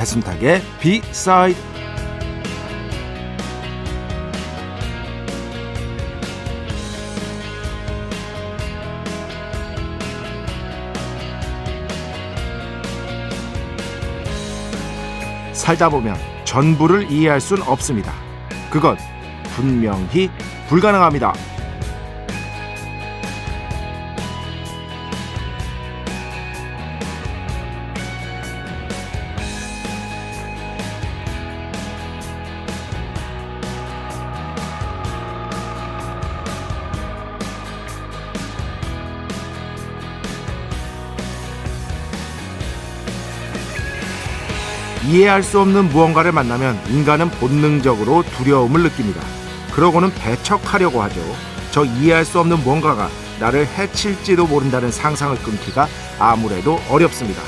배순탁의 비사이드 살다 보면 전부를 이해할 순 없습니다. 그건 분명히 불가능합니다. 이해할 수 없는 무언가를 만나면 인간은 본능적으로 두려움을 느낍니다. 그러고는 배척하려고 하죠. 저 이해할 수 없는 무언가가 나를 해칠지도 모른다는 상상을 끊기가 아무래도 어렵습니다.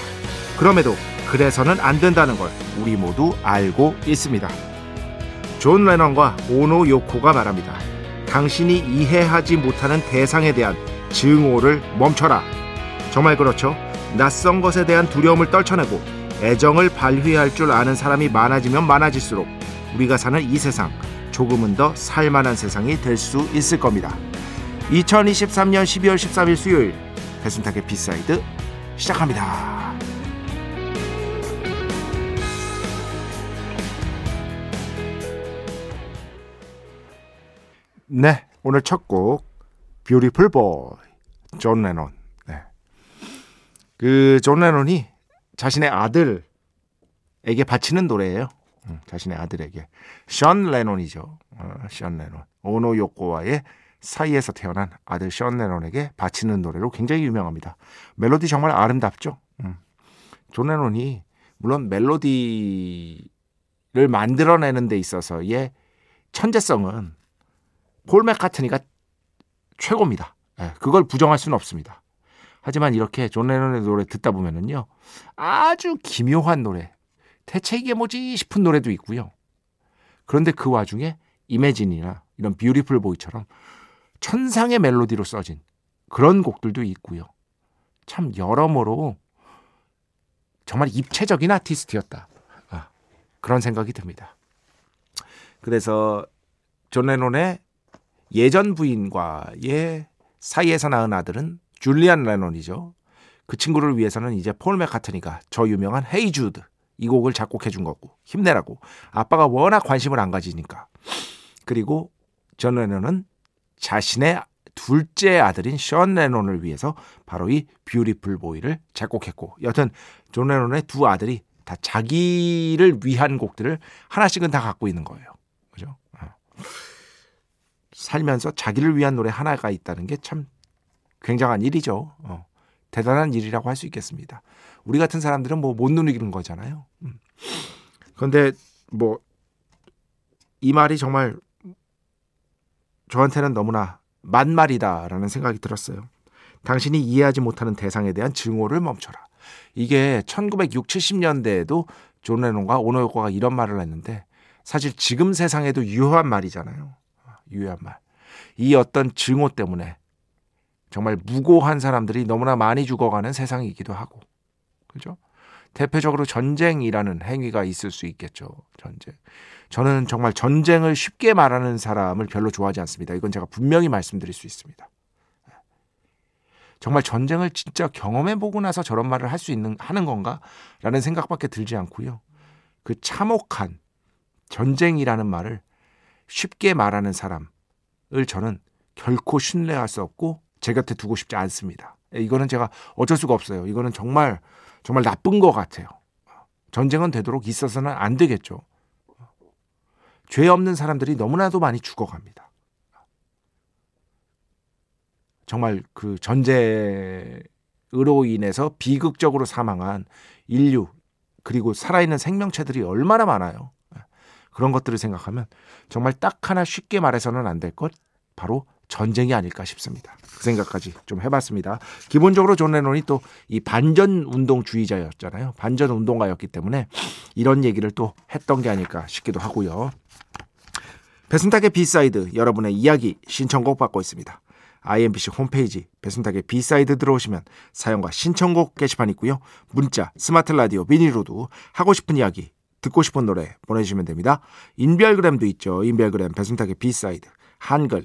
그럼에도 그래서는 안 된다는 걸 우리 모두 알고 있습니다. 존 레넌과 오노 요코가 말합니다. 당신이 이해하지 못하는 대상에 대한 증오를 멈춰라. 정말 그렇죠. 낯선 것에 대한 두려움을 떨쳐내고 애정을 발휘할 줄 아는 사람이 많아지면 많아질수록 우리가 사는 이 세상 조금은 더 살만한 세상이 될 수 있을 겁니다. 2023년 12월 13일 수요일 배순탁의 B side 시작합니다. 네, 오늘 첫 곡 Beautiful Boy 존 레논. 네. 그 존 레논이 자신의 아들에게 바치는 노래예요. 음, 자신의 아들에게 션 레논이죠. 어, 션 레논 오노 요코와의 사이에서 태어난 아들 션 레논에게 바치는 노래로 굉장히 유명합니다. 멜로디 정말 아름답죠. 음. 존 레논이 물론 멜로디를 만들어내는 데 있어서의 천재성은 폴 맥카트니가 최고입니다. 네, 그걸 부정할 수는 없습니다. 하지만 이렇게 존 레논의 노래 듣다 보면은요. 아주 기묘한 노래. 대체 이게 뭐지 싶은 노래도 있고요. 그런데 그 와중에 Imagine이나 이런 Beautiful Boy처럼 천상의 멜로디로 써진 그런 곡들도 있고요. 참 여러모로 정말 입체적인 아티스트였다. 아, 그런 생각이 듭니다. 그래서 존 레논의 예전 부인과의 사이에서 낳은 아들은 줄리안 레논이죠. 그 친구를 위해서는 이제 폴 맥카트니가 저 유명한 Hey Jude 이 곡을 작곡해 준 거고 힘내라고 아빠가 워낙 관심을 안 가지니까 그리고 존 레논은 자신의 둘째 아들인 션 레논을 위해서 바로 이 Beautiful Boy를 작곡했고 여튼 존 레논의 두 아들이 다 자기를 위한 곡들을 하나씩은 다 갖고 있는 거예요. 그죠? 어. 살면서 자기를 위한 노래 하나가 있다는 게 참 굉장한 일이죠. 어, 대단한 일이라고 할 수 있겠습니다. 우리 같은 사람들은 뭐 못 누리는 거잖아요. 음. 그런데 뭐 이 말이 정말 저한테는 너무나 맞말이다라는 생각이 들었어요. 당신이 이해하지 못하는 대상에 대한 증오를 멈춰라. 이게 1960, 70년대에도 존 레논과 오노요코가 이런 말을 했는데 사실 지금 세상에도 유효한 말이잖아요. 유효한 말. 이 어떤 증오 때문에 정말 무고한 사람들이 너무나 많이 죽어가는 세상이기도 하고. 그죠? 대표적으로 전쟁이라는 행위가 있을 수 있겠죠. 전쟁. 저는 정말 전쟁을 쉽게 말하는 사람을 별로 좋아하지 않습니다. 이건 제가 분명히 말씀드릴 수 있습니다. 정말 전쟁을 진짜 경험해 보고 나서 저런 말을 할 수 있는 하는 건가라는 생각밖에 들지 않고요. 그 참혹한 전쟁이라는 말을 쉽게 말하는 사람을 저는 결코 신뢰할 수 없고 제 곁에 두고 싶지 않습니다. 예, 이거는 제가 어쩔 수가 없어요. 이거는 정말 정말 나쁜 것 같아요. 전쟁은 되도록 있어서는 안 되겠죠. 죄 없는 사람들이 너무나도 많이 죽어갑니다. 정말 그 전쟁으로 인해서 비극적으로 사망한 인류 그리고 살아있는 생명체들이 얼마나 많아요. 그런 것들을 생각하면 정말 딱 하나 쉽게 말해서는 안 될 것 바로 전쟁이 아닐까 싶습니다. 그 생각까지 좀 해봤습니다. 기본적으로 존 레논이 또 이 반전 운동주의자였잖아요. 반전 운동가였기 때문에 이런 얘기를 또 했던 게 아닐까 싶기도 하고요. 배순탁의 B side 여러분의 이야기 신청곡 받고 있습니다. IMBC 홈페이지 배순탁의 B side 들어오시면 사연과 신청곡 게시판 있고요. 문자, 스마트 라디오, 미니로도 하고 싶은 이야기, 듣고 싶은 노래 보내주시면 됩니다. 인별그램도 있죠. 인별그램 배순탁의 B side 한글,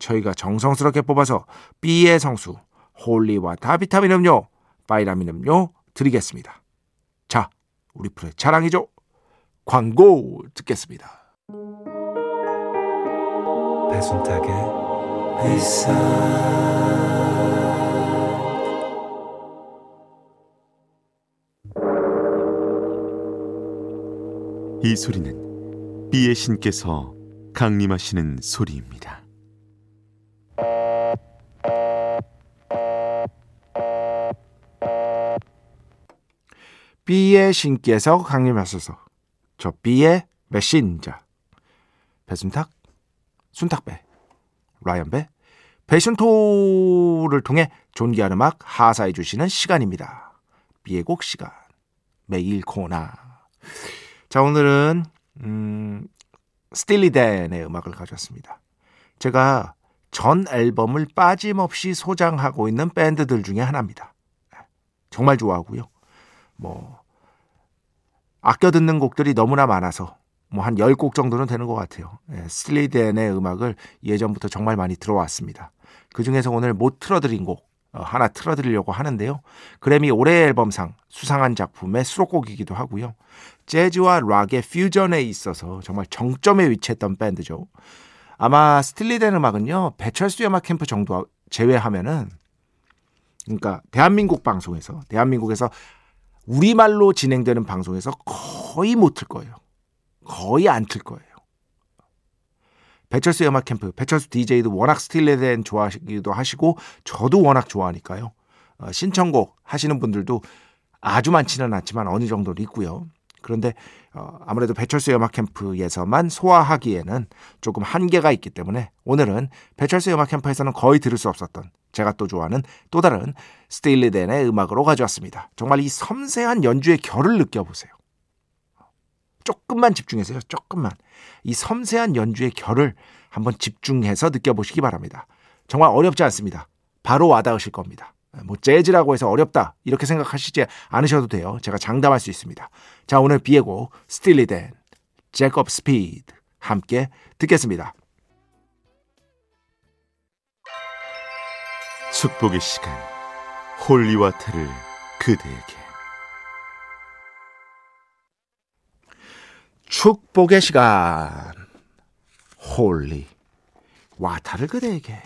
저희가 정성스럽게 뽑아서 B의 성수, holy water 비타민 음료, 바이라민 음료 드리겠습니다. 자, 우리 프로의 자랑이죠. 광고 듣겠습니다. 배순탁의 회사 이 소리는 비의 신께서 강림하시는 소리입니다. B의 신께서 강림하셔서 저 B의 메신저 배순탁 순탁배 라이언배 배순토를 통해 존귀한 음악 하사해 주시는 시간입니다. B의 곡 시간 매일 코나 자 오늘은 음, 스틸리덴의 음악을 가져왔습니다. 제가 전 앨범을 빠짐없이 소장하고 있는 밴드들 중에 하나입니다. 정말 좋아하고요. 뭐 아껴 듣는 곡들이 너무나 많아서 뭐 한 10곡 정도는 되는 것 같아요. 예, 스틸리덴의 음악을 예전부터 정말 많이 들어왔습니다. 그 중에서 오늘 못 틀어드린 곡 어, 하나 틀어드리려고 하는데요. 그래미 올해 앨범상 수상한 작품의 수록곡이기도 하고요. 재즈와 락의 퓨전에 있어서 정말 정점에 위치했던 밴드죠. 아마 스틸리덴 음악은요. 배철수 음악 캠프 정도 제외하면은 그러니까 대한민국 방송에서 대한민국에서 우리말로 진행되는 방송에서 거의 못 틀 거예요. 거의 안 틀 거예요. 배철수 음악 캠프, 배철수 DJ도 워낙 스틸레덴 좋아하시기도 하시고 저도 워낙 좋아하니까요. 어, 신청곡 하시는 분들도 아주 많지는 않지만 어느 정도는 있고요. 그런데 어, 아무래도 배철수 음악 캠프에서만 소화하기에는 조금 한계가 있기 때문에 오늘은 배철수 음악 캠프에서는 거의 들을 수 없었던 제가 또 좋아하는 또 다른 스틸리덴의 음악으로 가져왔습니다. 정말 이 섬세한 연주의 결을 느껴보세요. 조금만 집중해서요. 조금만. 이 섬세한 연주의 결을 한번 집중해서 느껴보시기 바랍니다. 정말 어렵지 않습니다. 바로 와닿으실 겁니다. 뭐 재즈라고 해서 어렵다 이렇게 생각하시지 않으셔도 돼요. 제가 장담할 수 있습니다. 자 오늘 비에고 스틸리덴 잭업 스피드 함께 듣겠습니다. 축복의 시간 holy water를 그대에게 축복의 시간 holy water를 그대에게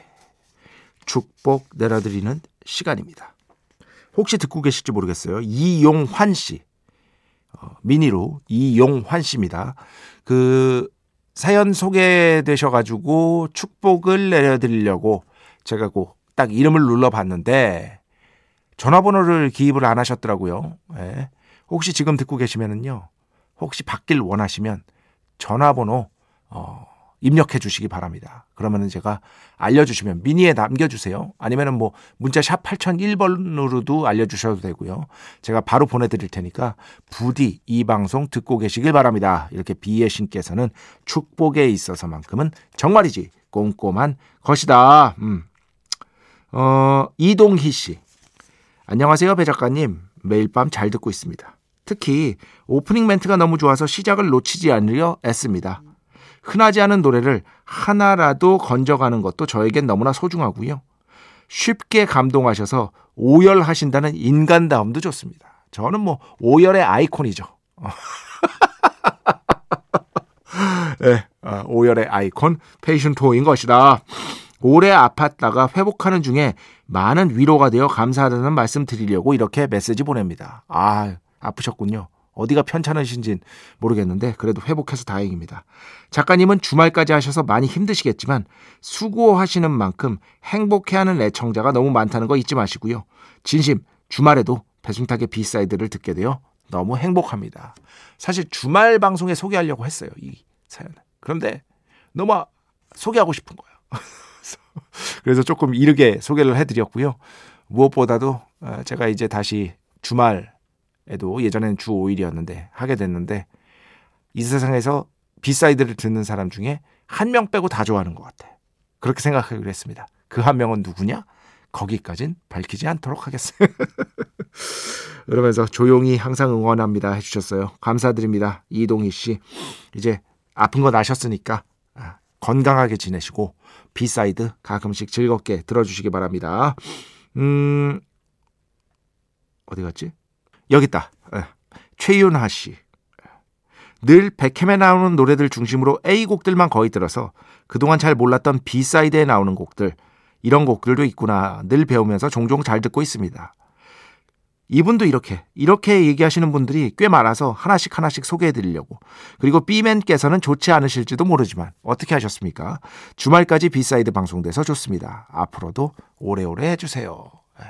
축복 내려드리는 시간입니다. 혹시 듣고 계실지 모르겠어요. 이용환 씨 어, 미니로 이용환 씨입니다. 그 사연 소개되셔가지고 축복을 내려드리려고 제가 꼭 딱 이름을 눌러봤는데 전화번호를 기입을 안 하셨더라고요. 네. 혹시 지금 듣고 계시면은요. 혹시 받길 원하시면 전화번호 어, 입력해 주시기 바랍니다. 그러면은 제가 알려주시면 미니에 남겨주세요. 아니면은 뭐 문자 샵 8001번으로도 알려주셔도 되고요. 제가 바로 보내드릴 테니까 부디 이 방송 듣고 계시길 바랍니다. 이렇게 비의 신께서는 축복에 있어서만큼은 정말이지 꼼꼼한 것이다. 음. 어, 이동희 씨. 안녕하세요, 배 작가님. 매일 밤 잘 듣고 있습니다. 특히 오프닝 멘트가 너무 좋아서 시작을 놓치지 않으려 애씁니다. 흔하지 않은 노래를 하나라도 건져가는 것도 저에겐 너무나 소중하고요. 쉽게 감동하셔서 오열하신다는 인간다움도 좋습니다. 저는 뭐 오열의 아이콘이죠. 네, 오열의 아이콘 페이션토인 것이다. 오래 아팠다가 회복하는 중에 많은 위로가 되어 감사하다는 말씀 드리려고 이렇게 메시지 보냅니다. 아, 아프셨군요. 어디가 편찮으신진 모르겠는데 그래도 회복해서 다행입니다. 작가님은 주말까지 하셔서 많이 힘드시겠지만 수고하시는 만큼 행복해하는 애청자가 너무 많다는 거 잊지 마시고요. 진심 주말에도 배순탁의 B side를 듣게 되어 너무 행복합니다. 사실 주말 방송에 소개하려고 했어요. 이 사연을. 그런데 너무 소개하고 싶은 거예요. 그래서 조금 이르게 소개를 해드렸고요. 무엇보다도 어, 제가 이제 다시 주말 에도 예전에는 주 5일이었는데 하게 됐는데 이 세상에서 B side를 듣는 사람 중에 한 명 빼고 다 좋아하는 것 같아. 그렇게 생각하기로 했습니다. 그 한 명은 누구냐? 거기까진 밝히지 않도록 하겠어요. 그러면서 조용히 항상 응원합니다 해주셨어요. 감사드립니다. 이동희 씨. 이제 아픈 거 나셨으니까 아, 건강하게 지내시고 B side 가끔씩 즐겁게 들어주시기 바랍니다. 음, 어디 갔지? 여기 있다. 예. 최윤하 씨. 늘 배캠에 나오는 노래들 중심으로 A곡들만 거의 들어서 그동안 잘 몰랐던 B side에 나오는 곡들, 이런 곡들도 있구나 늘 배우면서 종종 잘 듣고 있습니다. 이분도 이렇게 이렇게 얘기하시는 분들이 꽤 많아서 하나씩 하나씩 소개해 드리려고 그리고 B man께서는 좋지 않으실지도 모르지만 어떻게 하셨습니까? 주말까지 B side 방송돼서 좋습니다. 앞으로도 오래오래 해주세요. 예.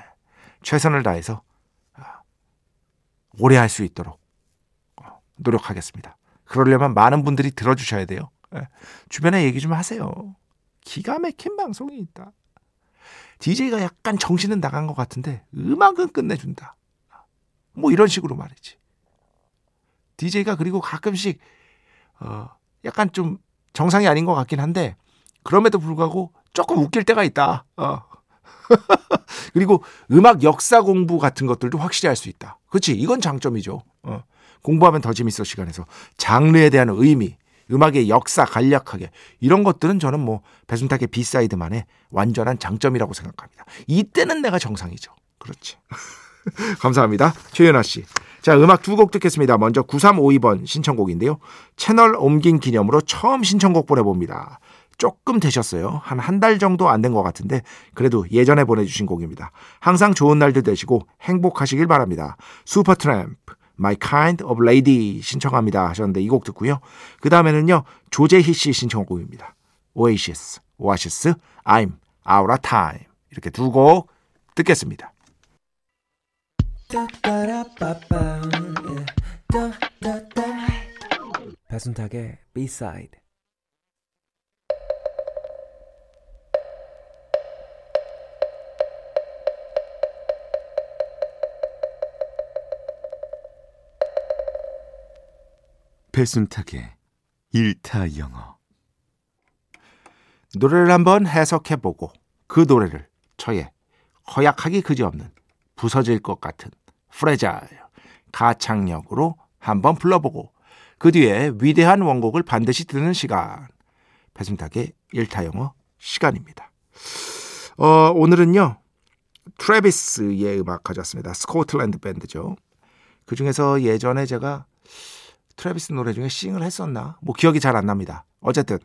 최선을 다해서 아, 오래 할 수 있도록 어, 노력하겠습니다. 그러려면 많은 분들이 들어주셔야 돼요. 예. 주변에 얘기 좀 하세요. 기가 막힌 방송이 있다. DJ가 약간 정신은 나간 것 같은데 음악은 끝내준다. 뭐 이런 식으로 말이지. DJ가 그리고 가끔씩 어 약간 좀 정상이 아닌 것 같긴 한데 그럼에도 불구하고 조금 웃길 때가 있다. 어. 그리고 음악 역사 공부 같은 것들도 확실히 할 수 있다. 그렇지? 이건 장점이죠. 어. 공부하면 더 재밌어 시간에서 장르에 대한 의미, 음악의 역사 간략하게 이런 것들은 저는 뭐 배순탁의 비사이드만의 완전한 장점이라고 생각합니다. 이때는 내가 정상이죠. 그렇지. 감사합니다. 최연아 씨. 자, 음악 두 곡 듣겠습니다. 먼저 9352번 신청곡인데요. 채널 옮긴 기념으로 처음 신청곡 보내봅니다. 조금 되셨어요. 한 한 달 정도 안 된 것 같은데 그래도 예전에 보내주신 곡입니다. 항상 좋은 날들 되시고 행복하시길 바랍니다. 슈퍼트램프 My Kind of Lady 신청합니다 하셨는데 이 곡 듣고요. 그 다음에는요 조재희 씨 신청곡입니다. 오에시스, 오아시스, I'm Out of Time 이렇게 두 곡 듣겠습니다. 배순탁의 B-side 배순탁의 일타 영어 노래를 한번 해석해보고 그 노래를 저의 허약하기 그지없는 부서질 것 같은 fragile 가창력으로 한번 불러보고 그 뒤에 위대한 원곡을 반드시 듣는 시간 배순탁의 일타 영어 시간입니다. 어, 오늘은요 트래비스의 음악 가져왔습니다. 스코틀랜드 밴드죠. 그 중에서 예전에 제가 트래비스 노래 중에 Sing을 했었나? 뭐 기억이 잘 안 납니다. 어쨌든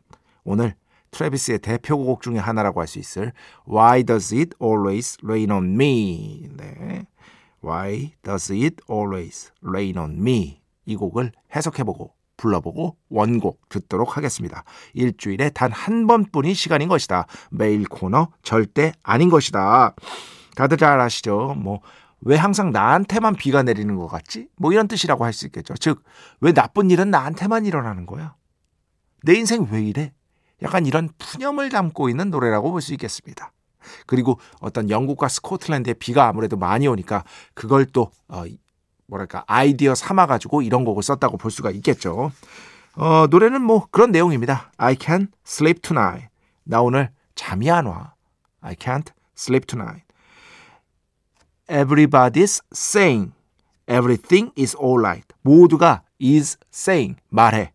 오늘 트래비스의 대표곡 중에 하나라고 할 수 있을 Why Does It Always Rain on Me? 네. Why Does It Always Rain on Me? 이 곡을 해석해보고 불러보고 원곡 듣도록 하겠습니다. 일주일에 단 한 번뿐인 시간인 것이다. 매일 코너 절대 아닌 것이다. 다들 잘 아시죠? 뭐 왜 항상 나한테만 비가 내리는 것 같지? 뭐 이런 뜻이라고 할 수 있겠죠. 즉, 왜 나쁜 일은 나한테만 일어나는 거야? 내 인생 왜 이래? 약간 이런 푸념을 담고 있는 노래라고 볼 수 있겠습니다. 그리고 어떤 영국과 스코틀랜드에 비가 아무래도 많이 오니까 그걸 또 어, 뭐랄까 아이디어 삼아 가지고 이런 곡을 썼다고 볼 수가 있겠죠. 어, 노래는 뭐 그런 내용입니다. I can't sleep tonight. 나 오늘 잠이 안 와. I can't sleep tonight. Everybody's saying Everything is alright. 모두가 is saying 말해.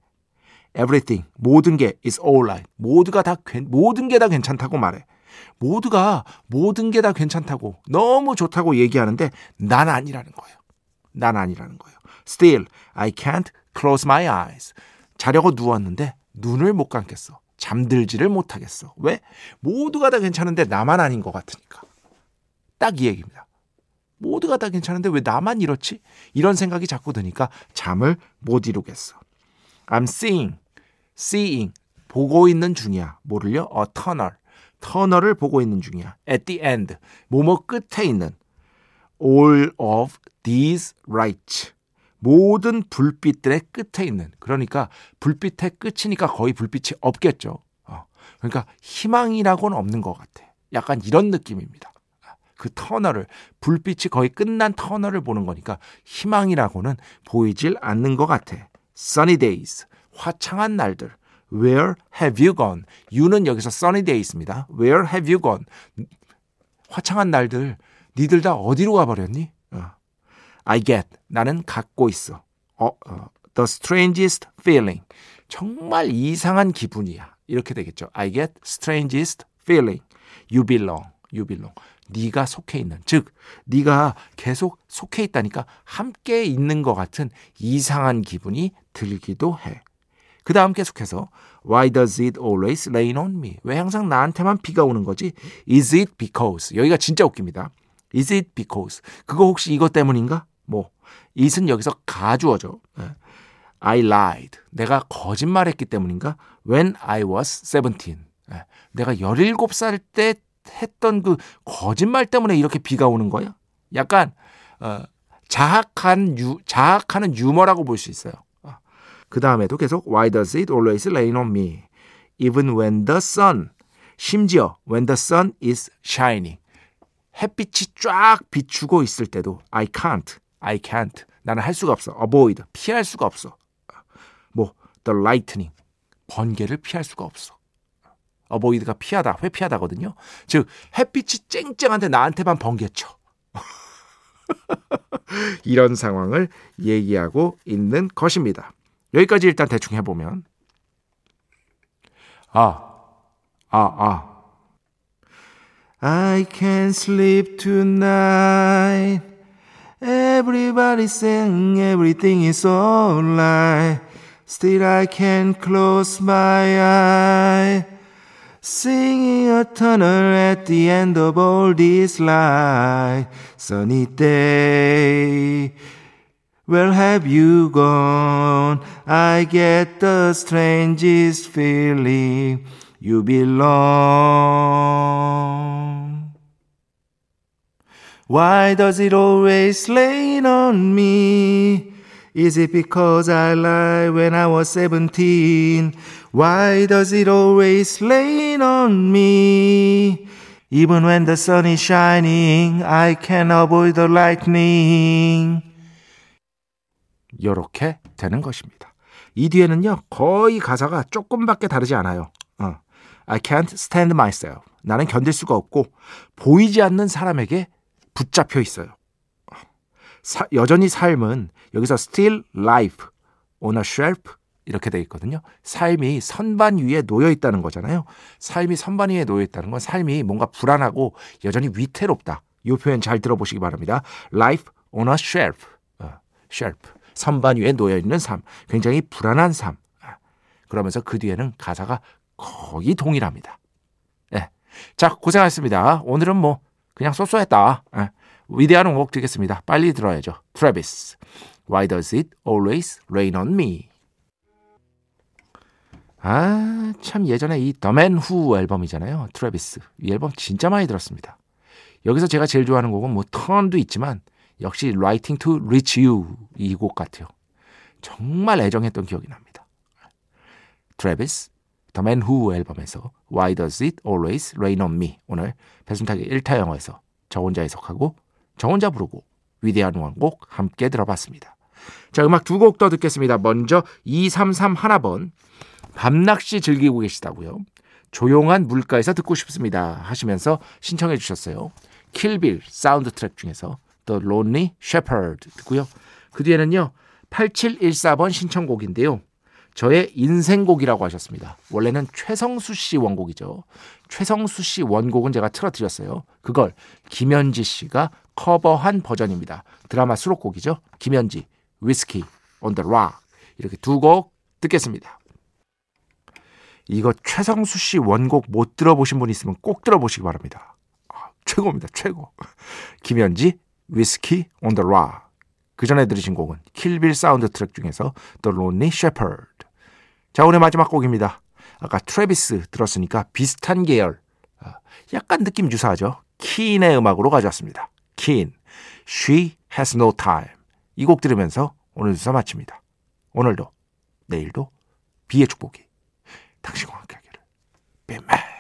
Everything 모든 게 is alright. 모두가 다 괜- 모든 게 다 괜찮다고 말해. 모두가 모든 게 다 괜찮다고 너무 좋다고 얘기하는데 난 아니라는 거예요. 난 아니라는 거예요. Still, I can't close my eyes. 자려고 누웠는데 눈을 못 감겠어. 잠들지를 못하겠어. 왜? 모두가 다 괜찮은데 나만 아닌 것 같으니까. 딱 이 얘기입니다. 모두가 다 괜찮은데 왜 나만 이렇지? 이런 생각이 자꾸 드니까 잠을 못 이루겠어. I'm seeing, seeing, 보고 있는 중이야. 뭐를요? A tunnel. 터널을 보고 있는 중이야. At the end, 뭐뭐 끝에 있는 all of these lights. 모든 불빛들의 끝에 있는. 그러니까 불빛의 끝이니까 거의 불빛이 없겠죠. 어. 그러니까 희망이라고는 없는 것 같아. 약간 이런 느낌입니다. 그 터널을 불빛이 거의 끝난 터널을 보는 거니까 희망이라고는 보이질 않는 것 같아. Sunny days. 화창한 날들. Where have you gone? you는 여기서 sunny days입니다. Where have you gone? 화창한 날들 니들 다 어디로 가버렸니? 어. I get 나는 갖고 있어. 어, 어, the strangest feeling 정말 이상한 기분이야. 이렇게 되겠죠. I get strangest feeling. You belong. You belong. 네가 속해 있는 즉 네가 계속 속해 있다니까 함께 있는 것 같은 이상한 기분이 들기도 해. 그 다음 계속해서 Why does it always rain on me? 왜 항상 나한테만 비가 오는 거지? Is it because? 여기가 진짜 웃깁니다. Is it because? 그거 혹시 이것 때문인가? 뭐 it은 여기서 가주어죠. 예. I lied. 내가 거짓말했기 때문인가? When I was 17. 예. 내가 17살 때 했던 그 거짓말 때문에 이렇게 비가 오는 거야? 약간 어, 자학한 유, 자학하는 유머라고 볼 수 있어요. 그 다음에도 계속 Why does it always rain on me? Even when the sun 심지어 when the sun is shining 햇빛이 쫙 비추고 있을 때도 I can't, I can't 나는 할 수가 없어 avoid 피할 수가 없어 뭐 the lightning 번개를 피할 수가 없어 avoid가 피하다 회피하다거든요 즉 햇빛이 쨍쨍한데 나한테만 번개 쳐 이런 상황을 얘기하고 있는 것입니다. 여기까지 일단 대충 해보면 아, 아, 아. I can't sleep tonight. Everybody saying everything is alright. Still I can't close my eye. Singing a tunnel at the end of all this light. Sunny day. Where have you gone? I get the strangest feeling you belong. Why does it always rain on me? Is it because I lied when I was 17? Why does it always rain on me? Even when the sun is shining, I can avoid the lightning. 이렇게 되는 것입니다. 이 뒤에는요, 거의 가사가 조금밖에 다르지 않아요. 어. I can't stand myself. 나는 견딜 수가 없고, 보이지 않는 사람에게 붙잡혀 있어요. 사, 여전히 삶은 여기서 still life on a shelf 이렇게 돼 있거든요. 삶이 선반 위에 놓여 있다는 거잖아요. 삶이 선반 위에 놓여 있다는 건 삶이 뭔가 불안하고 여전히 위태롭다. 이 표현 잘 들어보시기 바랍니다. Life on a shelf. 어, shelf. 선반 위에 놓여 있는 삶. 굉장히 불안한 삶. 아, 그러면서 그 뒤에는 가사가 거의 동일합니다. 네. 자, 고생하셨습니다. 오늘은 뭐 그냥 so so했다. 예. 위대한 곡 듣겠습니다. 빨리 들어야죠. 트래비스. Why does it always rain on me? 아, 참 예전에 이 The Man Who 앨범이잖아요. 트래비스. 이 앨범 진짜 많이 들었습니다. 여기서 제가 제일 좋아하는 곡은 뭐 Turn도 있지만 역시 Writing to Reach You 이 곡 같아요. 정말 애정했던 기억이 납니다. 트래비스 The Man Who 앨범에서 Why Does It Always Rain on Me 오늘 배순탁의 1타 영어에서 저 혼자 해석하고 저 혼자 부르고 위대한 원곡 함께 들어봤습니다. 자 음악 두 곡 더 듣겠습니다. 먼저 233 하나번 밤낚시 즐기고 계시다고요. 조용한 물가에서 듣고 싶습니다 하시면서 신청해 주셨어요. 킬빌 사운드 트랙 중에서 The Lonely Shepherd 듣고요. 그 뒤에는요. 8714번 신청곡인데요. 저의 인생곡이라고 하셨습니다. 원래는 최성수 씨 원곡이죠. 최성수 씨 원곡은 제가 틀어드렸어요. 그걸 김현지 씨가 커버한 버전입니다. 드라마 수록곡이죠. 김현지, 위스키, the rock 이렇게 두 곡 듣겠습니다. 이거 최성수 씨 원곡 못 들어보신 분 있으면 꼭 들어보시기 바랍니다. 아, 최고입니다. 최고. 김현지, 위스키, on the rock 그 전에 들으신 곡은 킬빌 사운드 트랙 중에서 The Lonely Shepherd. 자, 오늘 마지막 곡입니다. 아까 트래비스 들었으니까 비슷한 계열. 아, 약간 느낌 유사하죠. 킨의 음악으로 가져왔습니다. 킨, She Has No Time. 이 곡 들으면서 오늘 수사 마칩니다. 오늘도, 내일도 비의 축복이 당신과 함께 하기를. 빼매.